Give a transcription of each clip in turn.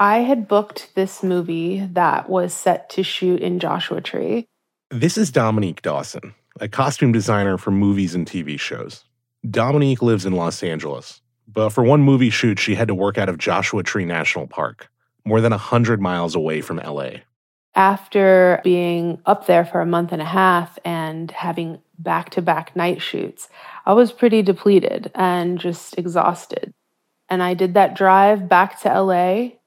I had booked this movie that was set to shoot in Joshua Tree. This is Dominique Dawson, a costume designer for movies and TV shows. Dominique lives in Los Angeles, but for one movie shoot, she had to work out of Joshua Tree National Park, more than 100 miles away from LA. After being up there for a month and a half and having back to back night shoots, I was pretty depleted and just exhausted. And I did that drive back to LA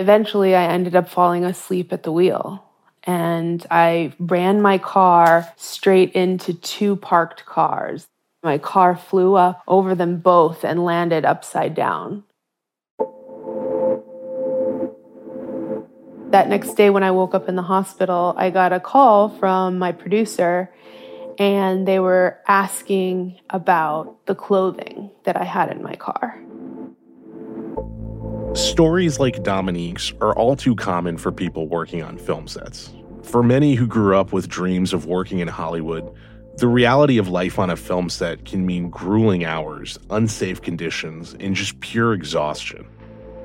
Eventually, I ended up falling asleep at the wheel and I ran my car straight into two parked cars. My car flew up over them both and landed upside down. That next day, when I woke up in the hospital, I got a call from my producer, and they were asking about the clothing that I had in my car. Stories like Dominique's are all too common for people working on film sets. For many who grew up with dreams of working in Hollywood, the reality of life on a film set can mean grueling hours, unsafe conditions, and just pure exhaustion.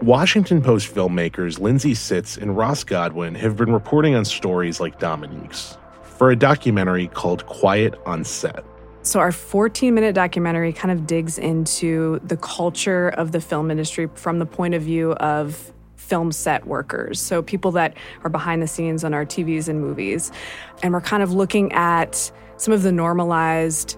Washington Post filmmakers Lindsay Sitz and Ross Godwin have been reporting on stories like Dominique's for a documentary called Quiet on Set. So, our 14 minute documentary kind of digs into the culture of the film industry from the point of view of film set workers. So, people that are behind the scenes on our TVs and movies. And we're kind of looking at some of the normalized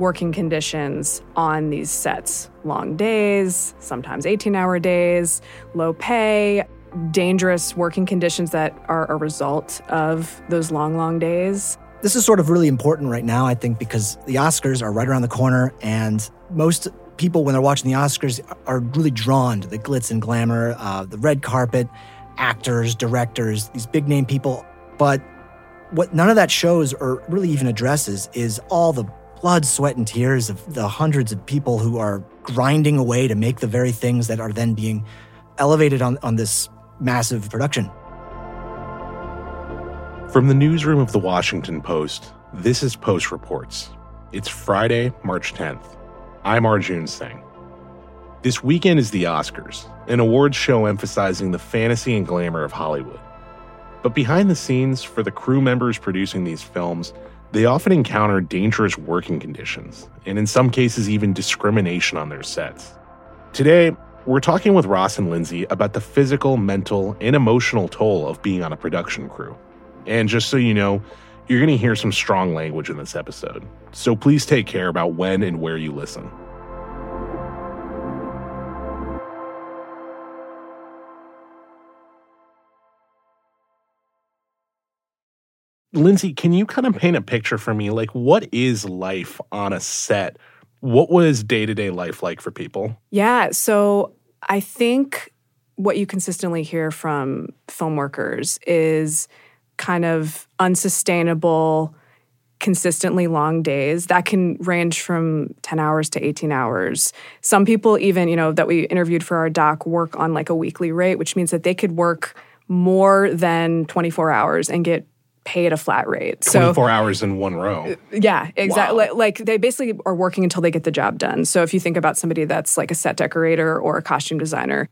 working conditions on these sets long days, sometimes 18 hour days, low pay, dangerous working conditions that are a result of those long, long days. This is sort of really important right now, I think, because the Oscars are right around the corner, and most people, when they're watching the Oscars, are really drawn to the glitz and glamour, uh, the red carpet, actors, directors, these big name people. But what none of that shows or really even addresses is all the blood, sweat, and tears of the hundreds of people who are grinding away to make the very things that are then being elevated on, on this massive production. From the newsroom of the Washington Post, this is Post Reports. It's Friday, March 10th. I'm Arjun Singh. This weekend is the Oscars, an awards show emphasizing the fantasy and glamour of Hollywood. But behind the scenes, for the crew members producing these films, they often encounter dangerous working conditions, and in some cases, even discrimination on their sets. Today, we're talking with Ross and Lindsay about the physical, mental, and emotional toll of being on a production crew. And just so you know, you're going to hear some strong language in this episode. So please take care about when and where you listen. Lindsay, can you kind of paint a picture for me? Like, what is life on a set? What was day to day life like for people? Yeah. So I think what you consistently hear from film workers is kind of unsustainable, consistently long days that can range from 10 hours to 18 hours. Some people, even, you know, that we interviewed for our doc, work on like a weekly rate, which means that they could work more than 24 hours and get paid a flat rate. 24 so, hours in one row. Uh, yeah, exactly. Wow. Like they basically are working until they get the job done. So if you think about somebody that's like a set decorator or a costume designer,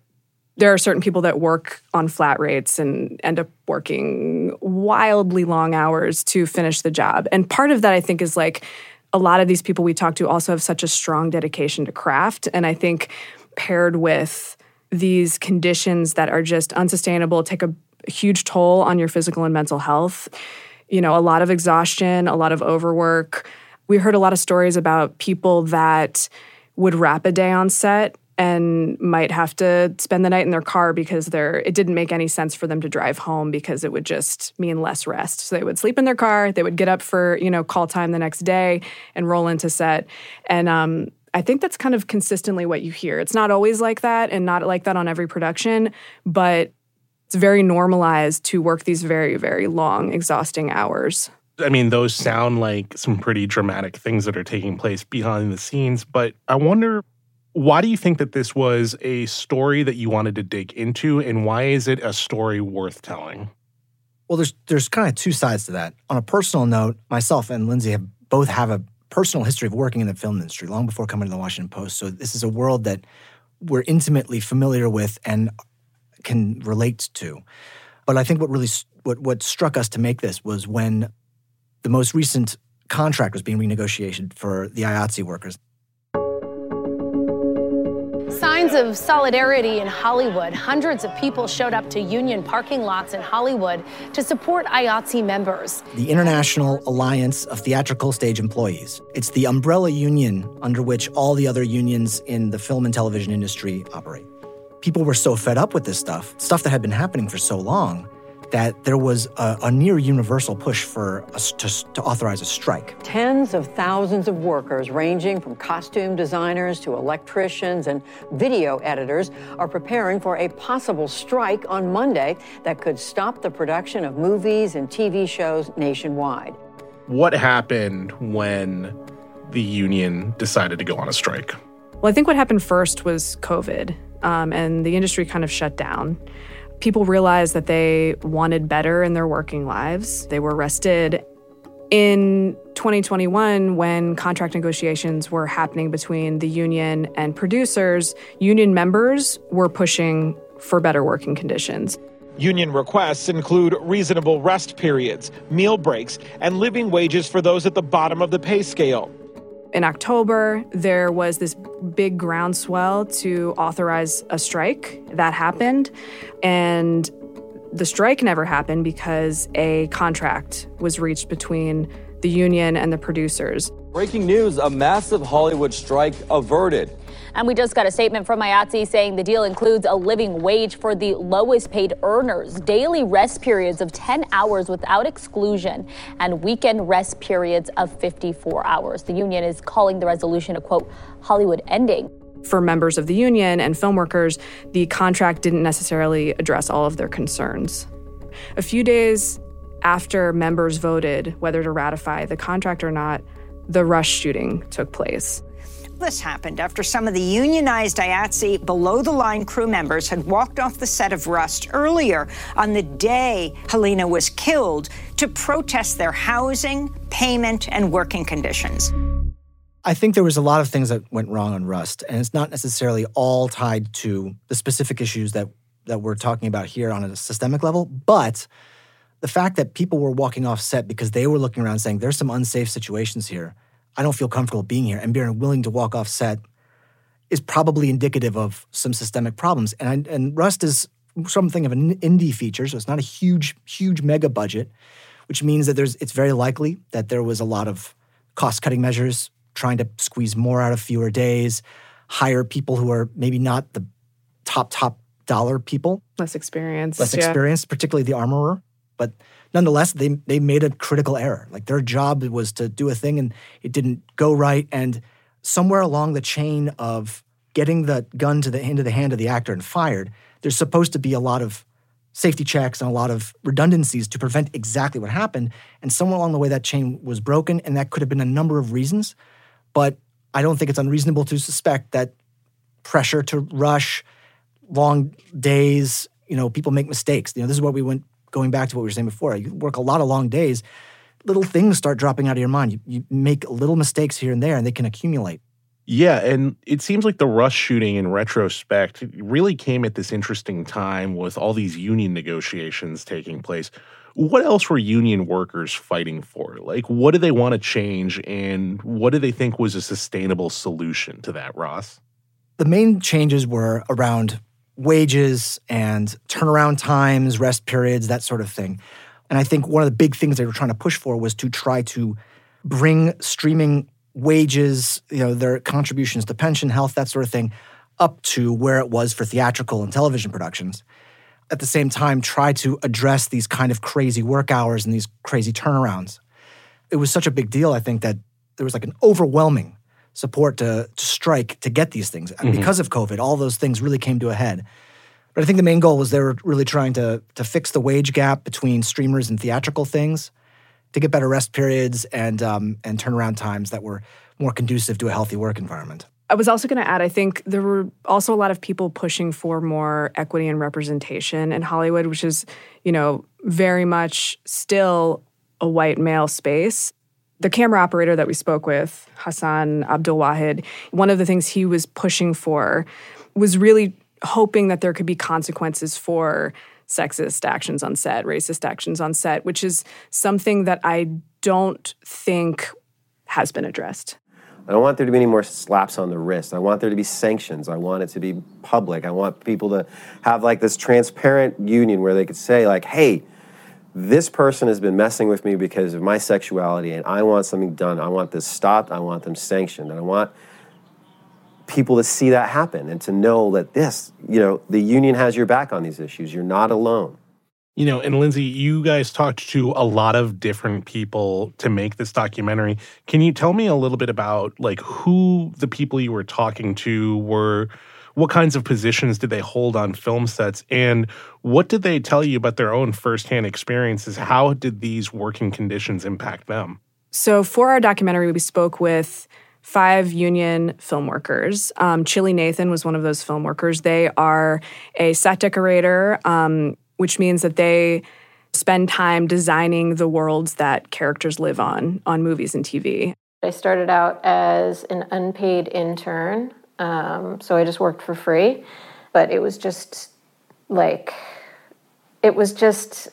there are certain people that work on flat rates and end up working wildly long hours to finish the job. And part of that, I think, is like a lot of these people we talk to also have such a strong dedication to craft. And I think paired with these conditions that are just unsustainable, take a huge toll on your physical and mental health. You know, a lot of exhaustion, a lot of overwork. We heard a lot of stories about people that would wrap a day on set and might have to spend the night in their car because they're it didn't make any sense for them to drive home because it would just mean less rest. So they would sleep in their car, they would get up for, you know, call time the next day and roll into set. And um, I think that's kind of consistently what you hear. It's not always like that and not like that on every production, but it's very normalized to work these very, very long, exhausting hours. I mean, those sound like some pretty dramatic things that are taking place behind the scenes, but I wonder why do you think that this was a story that you wanted to dig into, and why is it a story worth telling? Well, there's there's kind of two sides to that. On a personal note, myself and Lindsay have both have a personal history of working in the film industry long before coming to the Washington Post. So this is a world that we're intimately familiar with and can relate to. But I think what really what what struck us to make this was when the most recent contract was being renegotiated for the IATSE workers. Signs of solidarity in Hollywood. Hundreds of people showed up to union parking lots in Hollywood to support IATSE members. The International Alliance of Theatrical Stage Employees. It's the umbrella union under which all the other unions in the film and television industry operate. People were so fed up with this stuff, stuff that had been happening for so long, that there was a, a near universal push for us to, to authorize a strike. Tens of thousands of workers, ranging from costume designers to electricians and video editors, are preparing for a possible strike on Monday that could stop the production of movies and TV shows nationwide. What happened when the union decided to go on a strike? Well, I think what happened first was COVID, um, and the industry kind of shut down people realized that they wanted better in their working lives. They were arrested. In 2021, when contract negotiations were happening between the union and producers, union members were pushing for better working conditions. Union requests include reasonable rest periods, meal breaks, and living wages for those at the bottom of the pay scale. In October, there was this big groundswell to authorize a strike. That happened. And the strike never happened because a contract was reached between the union and the producers. Breaking news a massive Hollywood strike averted. And we just got a statement from IATSE saying the deal includes a living wage for the lowest paid earners, daily rest periods of 10 hours without exclusion, and weekend rest periods of 54 hours. The union is calling the resolution a quote, Hollywood ending. For members of the union and film workers, the contract didn't necessarily address all of their concerns. A few days after members voted whether to ratify the contract or not, the Rust shooting took place. This happened after some of the unionized IATSE below the line crew members had walked off the set of Rust earlier on the day Halyna was killed to protest their housing, payment, and working conditions. I think there was a lot of things that went wrong on Rust, and it's not necessarily all tied to the specific issues that, that we're talking about here on a systemic level, but the fact that people were walking off set because they were looking around saying, there's some unsafe situations here I don't feel comfortable being here and being willing to walk off set is probably indicative of some systemic problems. And I, and Rust is something of an indie feature, so it's not a huge, huge mega budget, which means that there's it's very likely that there was a lot of cost cutting measures, trying to squeeze more out of fewer days, hire people who are maybe not the top top dollar people, less experienced, less experienced, yeah. particularly the armorer, but nonetheless, they they made a critical error. Like their job was to do a thing and it didn't go right. And somewhere along the chain of getting the gun to the into the hand of the actor and fired, there's supposed to be a lot of safety checks and a lot of redundancies to prevent exactly what happened. And somewhere along the way, that chain was broken, and that could have been a number of reasons. But I don't think it's unreasonable to suspect that pressure to rush, long days, you know, people make mistakes. You know, this is what we went going back to what we were saying before, you work a lot of long days, little things start dropping out of your mind. You, you make little mistakes here and there, and they can accumulate. Yeah, and it seems like the Rust shooting in retrospect really came at this interesting time with all these union negotiations taking place. What else were union workers fighting for? Like, what do they want to change, and what do they think was a sustainable solution to that, Ross? The main changes were around wages and turnaround times, rest periods, that sort of thing. And I think one of the big things they were trying to push for was to try to bring streaming wages, you know, their contributions to pension, health, that sort of thing, up to where it was for theatrical and television productions. At the same time, try to address these kind of crazy work hours and these crazy turnarounds. It was such a big deal, I think, that there was like an overwhelming support to, to strike to get these things. And mm-hmm. because of COVID, all those things really came to a head. But I think the main goal was they were really trying to, to fix the wage gap between streamers and theatrical things, to get better rest periods and, um, and turnaround times that were more conducive to a healthy work environment. I was also going to add, I think there were also a lot of people pushing for more equity and representation in Hollywood, which is, you know, very much still a white male space the camera operator that we spoke with, Hassan Abdul Wahid, one of the things he was pushing for was really hoping that there could be consequences for sexist actions on set, racist actions on set, which is something that I don't think has been addressed. I don't want there to be any more slaps on the wrist. I want there to be sanctions. I want it to be public. I want people to have like this transparent union where they could say like, "Hey, this person has been messing with me because of my sexuality and I want something done. I want this stopped. I want them sanctioned. And I want people to see that happen and to know that this, you know, the union has your back on these issues. You're not alone. You know, and Lindsay, you guys talked to a lot of different people to make this documentary. Can you tell me a little bit about like who the people you were talking to were? What kinds of positions did they hold on film sets? And what did they tell you about their own firsthand experiences? How did these working conditions impact them? So, for our documentary, we spoke with five union film workers. Um, Chili Nathan was one of those film workers. They are a set decorator, um, which means that they spend time designing the worlds that characters live on on movies and TV. I started out as an unpaid intern, um, so I just worked for free. But it was just like, it was just,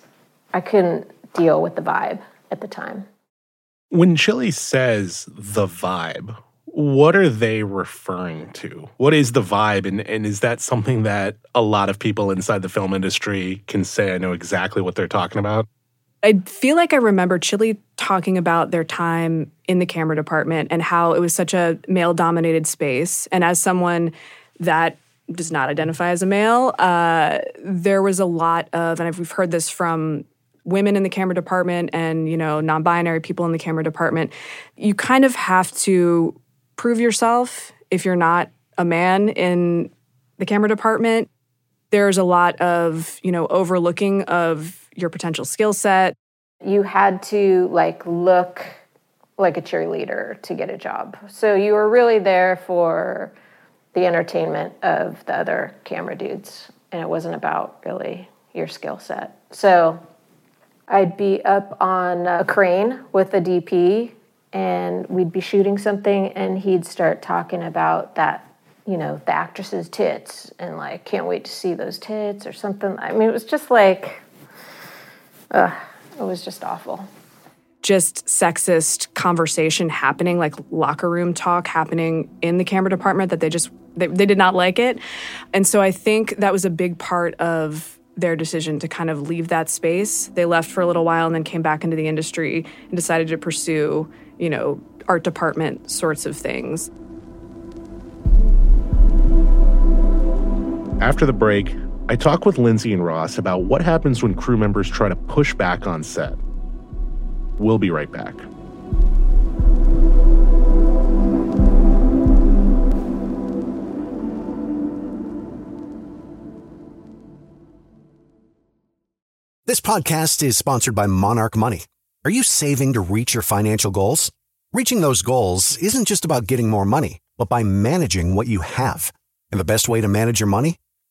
I couldn't deal with the vibe at the time. When Chili says the vibe, what are they referring to? What is the vibe? And, and is that something that a lot of people inside the film industry can say, I know exactly what they're talking about? I feel like I remember Chili talking about their time in the camera department and how it was such a male dominated space. And as someone that does not identify as a male, uh, there was a lot of, and we've heard this from women in the camera department and you know non-binary people in the camera department you kind of have to prove yourself if you're not a man in the camera department there's a lot of you know overlooking of your potential skill set. You had to like look like a cheerleader to get a job. So you were really there for the entertainment of the other camera dudes and it wasn't about really your skill set. So I'd be up on a crane with a DP and we'd be shooting something and he'd start talking about that, you know, the actress's tits and like, can't wait to see those tits or something. I mean, it was just like, uh, it was just awful. Just sexist conversation happening, like locker room talk happening in the camera department that they just, they, they did not like it. And so I think that was a big part of their decision to kind of leave that space. They left for a little while and then came back into the industry and decided to pursue, you know, art department sorts of things. After the break, I talk with Lindsay and Ross about what happens when crew members try to push back on set. We'll be right back. This podcast is sponsored by Monarch Money. Are you saving to reach your financial goals? Reaching those goals isn't just about getting more money, but by managing what you have. And the best way to manage your money?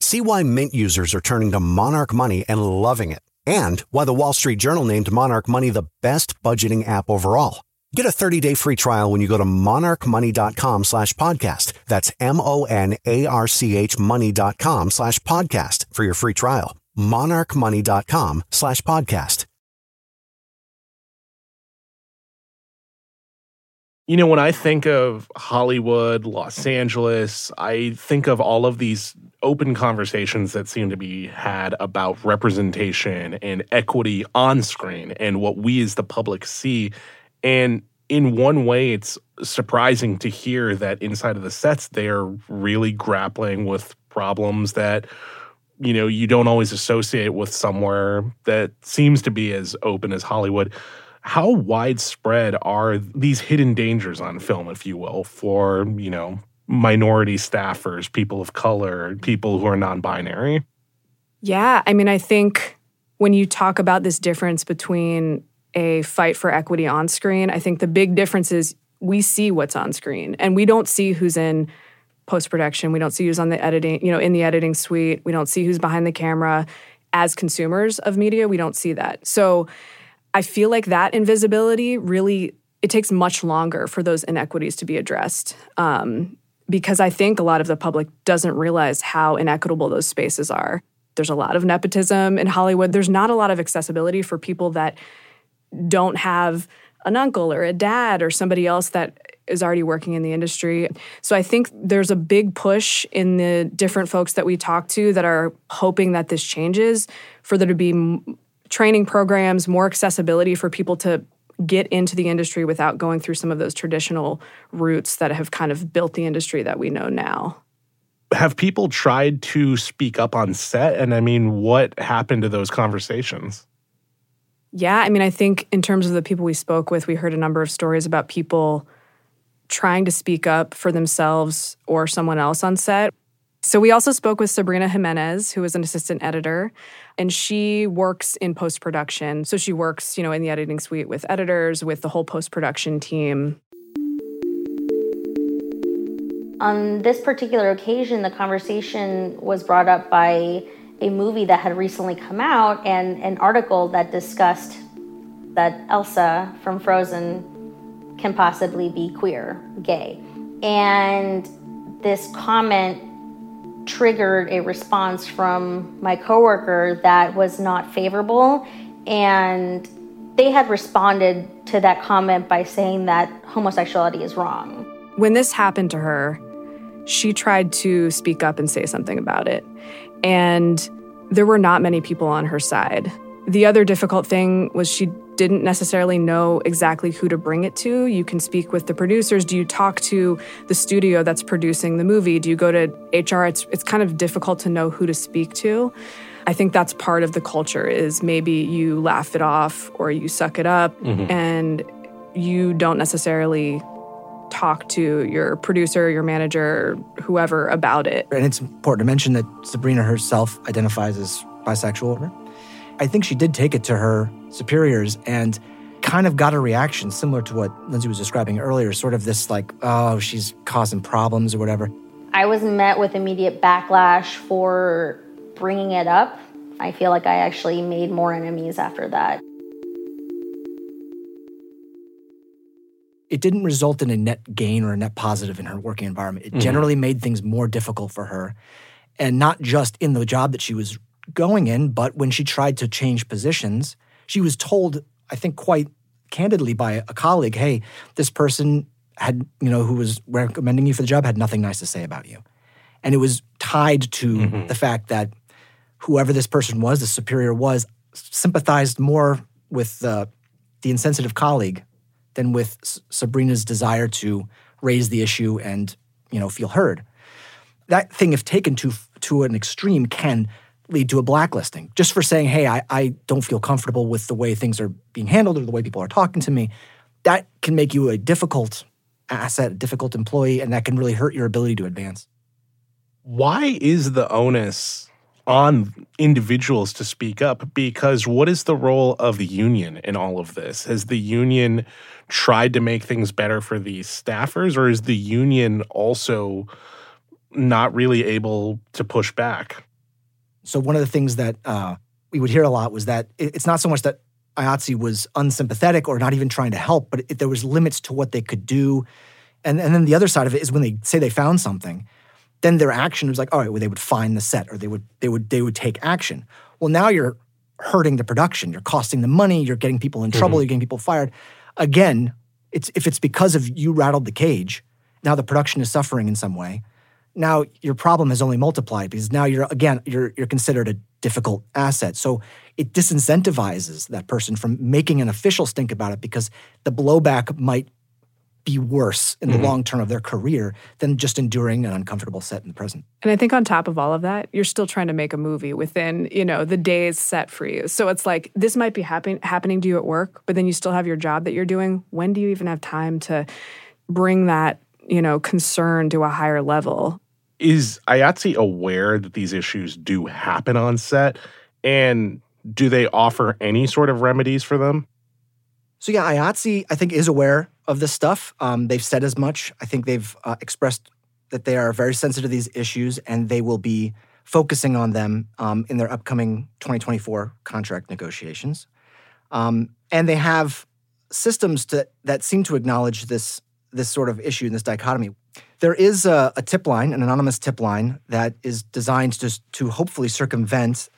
See why Mint users are turning to Monarch Money and loving it, and why the Wall Street Journal named Monarch Money the best budgeting app overall. Get a 30-day free trial when you go to monarchmoney.com slash podcast. That's M-O-N-A-R-C-H money.com slash podcast for your free trial monarchmoney.com slash podcast. You know, when I think of Hollywood, Los Angeles, I think of all of these open conversations that seem to be had about representation and equity on screen and what we as the public see. And in one way, it's surprising to hear that inside of the sets, they are really grappling with problems that you know you don't always associate with somewhere that seems to be as open as Hollywood. How widespread are these hidden dangers on film, if you will, for you know minority staffers, people of color, people who are non binary? Yeah. I mean, I think when you talk about this difference between a fight for equity on screen, I think the big difference is we see what's on screen and we don't see who's in post production. We don't see who's on the editing, you know, in the editing suite. We don't see who's behind the camera. As consumers of media, we don't see that. So I feel like that invisibility really it takes much longer for those inequities to be addressed. Um, because I think a lot of the public doesn't realize how inequitable those spaces are. There's a lot of nepotism in Hollywood. There's not a lot of accessibility for people that don't have an uncle or a dad or somebody else that is already working in the industry. So I think there's a big push in the different folks that we talk to that are hoping that this changes for there to be training programs, more accessibility for people to get into the industry without going through some of those traditional routes that have kind of built the industry that we know now. Have people tried to speak up on set? And I mean, what happened to those conversations? Yeah, I mean, I think in terms of the people we spoke with, we heard a number of stories about people trying to speak up for themselves or someone else on set. So we also spoke with Sabrina Jimenez, who is an assistant editor, and she works in post production. So she works, you know, in the editing suite with editors, with the whole post production team. On this particular occasion, the conversation was brought up by a movie that had recently come out and an article that discussed that Elsa from Frozen can possibly be queer, gay. And this comment triggered a response from my coworker that was not favorable and they had responded to that comment by saying that homosexuality is wrong. When this happened to her, she tried to speak up and say something about it. And there were not many people on her side. The other difficult thing was she didn't necessarily know exactly who to bring it to. You can speak with the producers. Do you talk to the studio that's producing the movie? Do you go to HR? It's it's kind of difficult to know who to speak to. I think that's part of the culture is maybe you laugh it off or you suck it up mm-hmm. and you don't necessarily talk to your producer, your manager, whoever about it. And it's important to mention that Sabrina herself identifies as bisexual. I think she did take it to her superiors and kind of got a reaction similar to what Lindsay was describing earlier, sort of this like, oh, she's causing problems or whatever. I was met with immediate backlash for bringing it up. I feel like I actually made more enemies after that. It didn't result in a net gain or a net positive in her working environment. It mm-hmm. generally made things more difficult for her. And not just in the job that she was going in, but when she tried to change positions, she was told, I think quite candidly by a colleague, hey, this person had, you know, who was recommending you for the job had nothing nice to say about you. And it was tied to mm-hmm. the fact that whoever this person was, the superior was, sympathized more with uh, the insensitive colleague than with S- Sabrina's desire to raise the issue and, you know, feel heard. That thing, if taken to to an extreme, can lead to a blacklisting just for saying, hey, I, I don't feel comfortable with the way things are being handled or the way people are talking to me. That can make you a difficult asset, a difficult employee, and that can really hurt your ability to advance. Why is the onus on individuals to speak up? Because what is the role of the union in all of this? Has the union tried to make things better for these staffers, or is the union also not really able to push back? So one of the things that uh, we would hear a lot was that it's not so much that IATSE was unsympathetic or not even trying to help, but it, there was limits to what they could do. And, and then the other side of it is when they say they found something, then their action was like, all right, well, they would find the set or they would they would they would take action. Well, now you're hurting the production. You're costing the money. You're getting people in trouble. Mm-hmm. You're getting people fired. Again, it's if it's because of you rattled the cage. Now the production is suffering in some way now your problem has only multiplied because now you're again you're you're considered a difficult asset. So it disincentivizes that person from making an official stink about it because the blowback might be worse in the mm-hmm. long term of their career than just enduring an uncomfortable set in the present. And I think on top of all of that, you're still trying to make a movie within, you know, the days set for you. So it's like this might be happen- happening to you at work, but then you still have your job that you're doing. When do you even have time to bring that you know, concern to a higher level. Is IATSE aware that these issues do happen on set? And do they offer any sort of remedies for them? So yeah, IATSE, I think, is aware of this stuff. Um, they've said as much. I think they've uh, expressed that they are very sensitive to these issues and they will be focusing on them um, in their upcoming 2024 contract negotiations. Um, and they have systems to, that seem to acknowledge this, this sort of issue and this dichotomy. There is a, a tip line, an anonymous tip line, that is designed to, to hopefully circumvent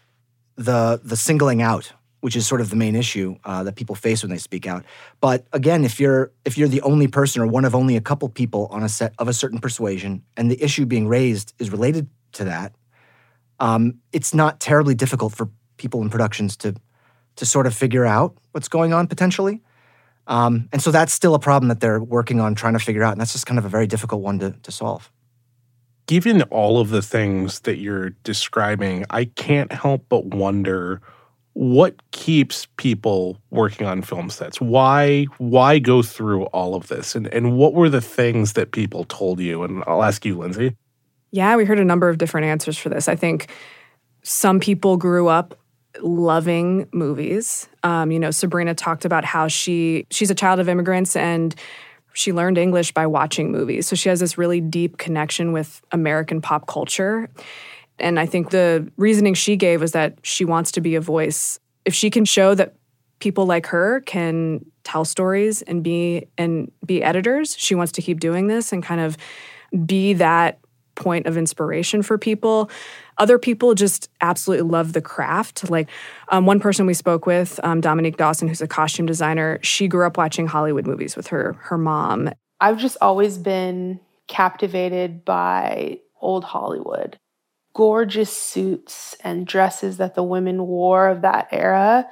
the, the singling out which is sort of the main issue uh, that people face when they speak out. But again, if you're if you're the only person or one of only a couple people on a set of a certain persuasion, and the issue being raised is related to that, um, it's not terribly difficult for people in productions to to sort of figure out what's going on potentially. Um, and so that's still a problem that they're working on trying to figure out, and that's just kind of a very difficult one to, to solve. Given all of the things that you're describing, I can't help but wonder what keeps people working on film sets. Why why go through all of this? And and what were the things that people told you? And I'll ask you Lindsay. Yeah we heard a number of different answers for this. I think some people grew up loving movies um, you know sabrina talked about how she she's a child of immigrants and she learned english by watching movies so she has this really deep connection with american pop culture and I think the reasoning she gave was that she wants to be a voice. If she can show that people like her can tell stories and be and be editors, she wants to keep doing this and kind of be that point of inspiration for people. Other people just absolutely love the craft. Like um, one person we spoke with, um, Dominique Dawson, who's a costume designer, she grew up watching Hollywood movies with her her mom. I've just always been captivated by old Hollywood gorgeous suits and dresses that the women wore of that era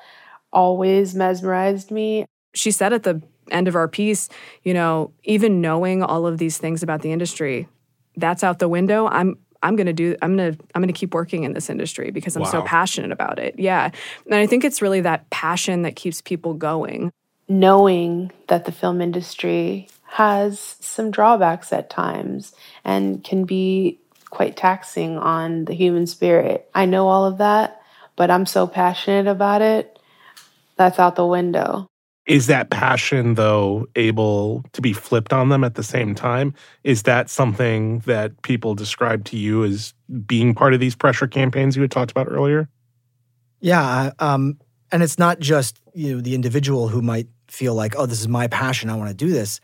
always mesmerized me. She said at the end of our piece, you know, even knowing all of these things about the industry, that's out the window. I'm I'm going to do I'm going to I'm going to keep working in this industry because I'm wow. so passionate about it. Yeah. And I think it's really that passion that keeps people going. Knowing that the film industry has some drawbacks at times and can be quite taxing on the human spirit. I know all of that, but I'm so passionate about it, that's out the window. Is that passion, though, able to be flipped on them at the same time? Is that something that people describe to you as being part of these pressure campaigns you had talked about earlier? Yeah. Um, and it's not just you know the individual who might feel like, oh, this is my passion, I want to do this.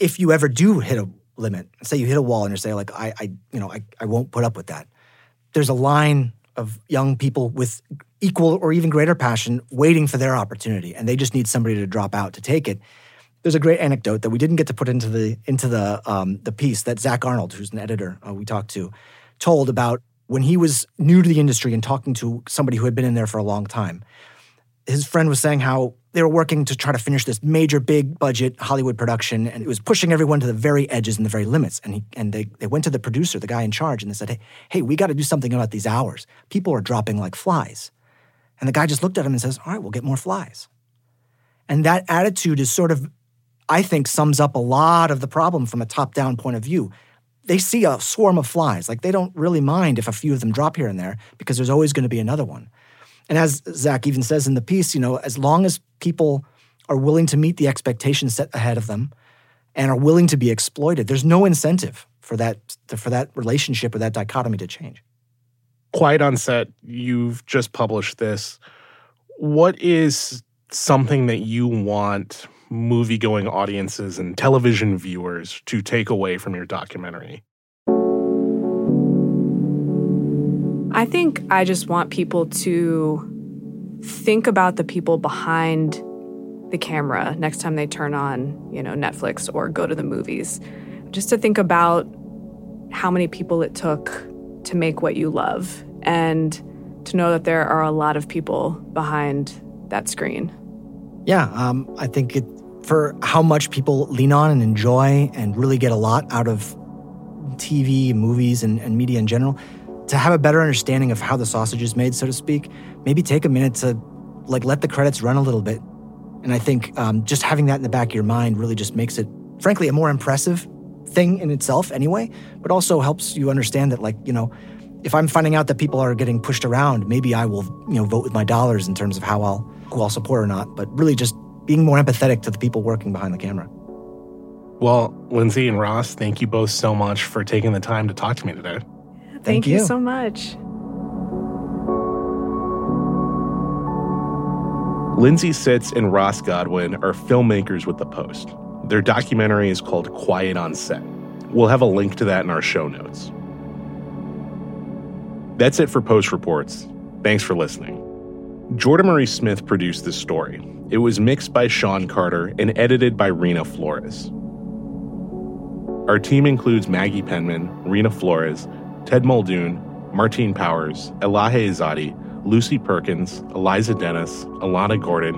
If you ever do hit a limit. Say you hit a wall and you say like I, I you know I, I won't put up with that. There's a line of young people with equal or even greater passion waiting for their opportunity, and they just need somebody to drop out to take it. There's a great anecdote that we didn't get to put into the into the um, the piece that Zack Arnold, who's an editor uh, we talked to, told about when he was new to the industry and talking to somebody who had been in there for a long time. His friend was saying how they were working to try to finish this major big budget Hollywood production and it was pushing everyone to the very edges and the very limits. And he and they they went to the producer the guy in charge and they said hey hey we got to do something about these hours. People are dropping like flies. And the guy just looked at him and says all right we'll get more flies. And that attitude is sort of I think sums up a lot of the problem from a top down point of view. They see a swarm of flies. Like they don't really mind if a few of them drop here and there because there's always going to be another one and as Zack even says in the piece, you know, as long as people are willing to meet the expectations set ahead of them and are willing to be exploited, there's no incentive for that for that relationship or that dichotomy to change. Quiet on set, you've just published this. What is something that you want movie-going audiences and television viewers to take away from your documentary? I think I just want people to think about the people behind the camera next time they turn on, you know, Netflix or go to the movies. Just to think about how many people it took to make what you love and to know that there are a lot of people behind that screen. Yeah, um, I think it for how much people lean on and enjoy and really get a lot out of TV, movies, and, and media in general to have a better understanding of how the sausage is made, so to speak, maybe take a minute to like let the credits run a little bit. And I think um, just having that in the back of your mind really just makes it, frankly, a more impressive thing in itself anyway, but also helps you understand that, like, you know, if I'm finding out that people are getting pushed around, maybe I will, you know, vote with my dollars in terms of how I'll who I'll support or not. But really, just being more empathetic to the people working behind the camera. Well, Lindsay and Ross, thank you both so much for taking the time to talk to me today. Thank, Thank you you. so much. Lindsay Sitz and Ross Godwin are filmmakers with The Post. Their documentary is called Quiet on Set. We'll have a link to that in our show notes. That's it for Post Reports. Thanks for listening. Jordan Marie Smith produced this story. It was mixed by Sean Carter and edited by Reena Flores. Our team includes Maggie Penman, Reena Flores, Ted Muldoon, Martine Powers, Elahe Izadi, Lucy Perkins, Eliza Dennis, Alana Gordon,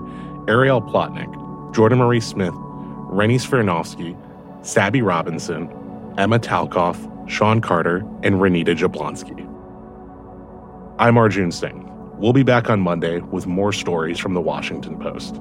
Ariel Plotnick, Jordan Marie Smith, Rennie Svirnovskiy, Sabby Robinson, Emma Talkoff, Sean Carter, and Renita Jablonski. I'm Arjun Singh. We'll be back on Monday with more stories from the Washington Post.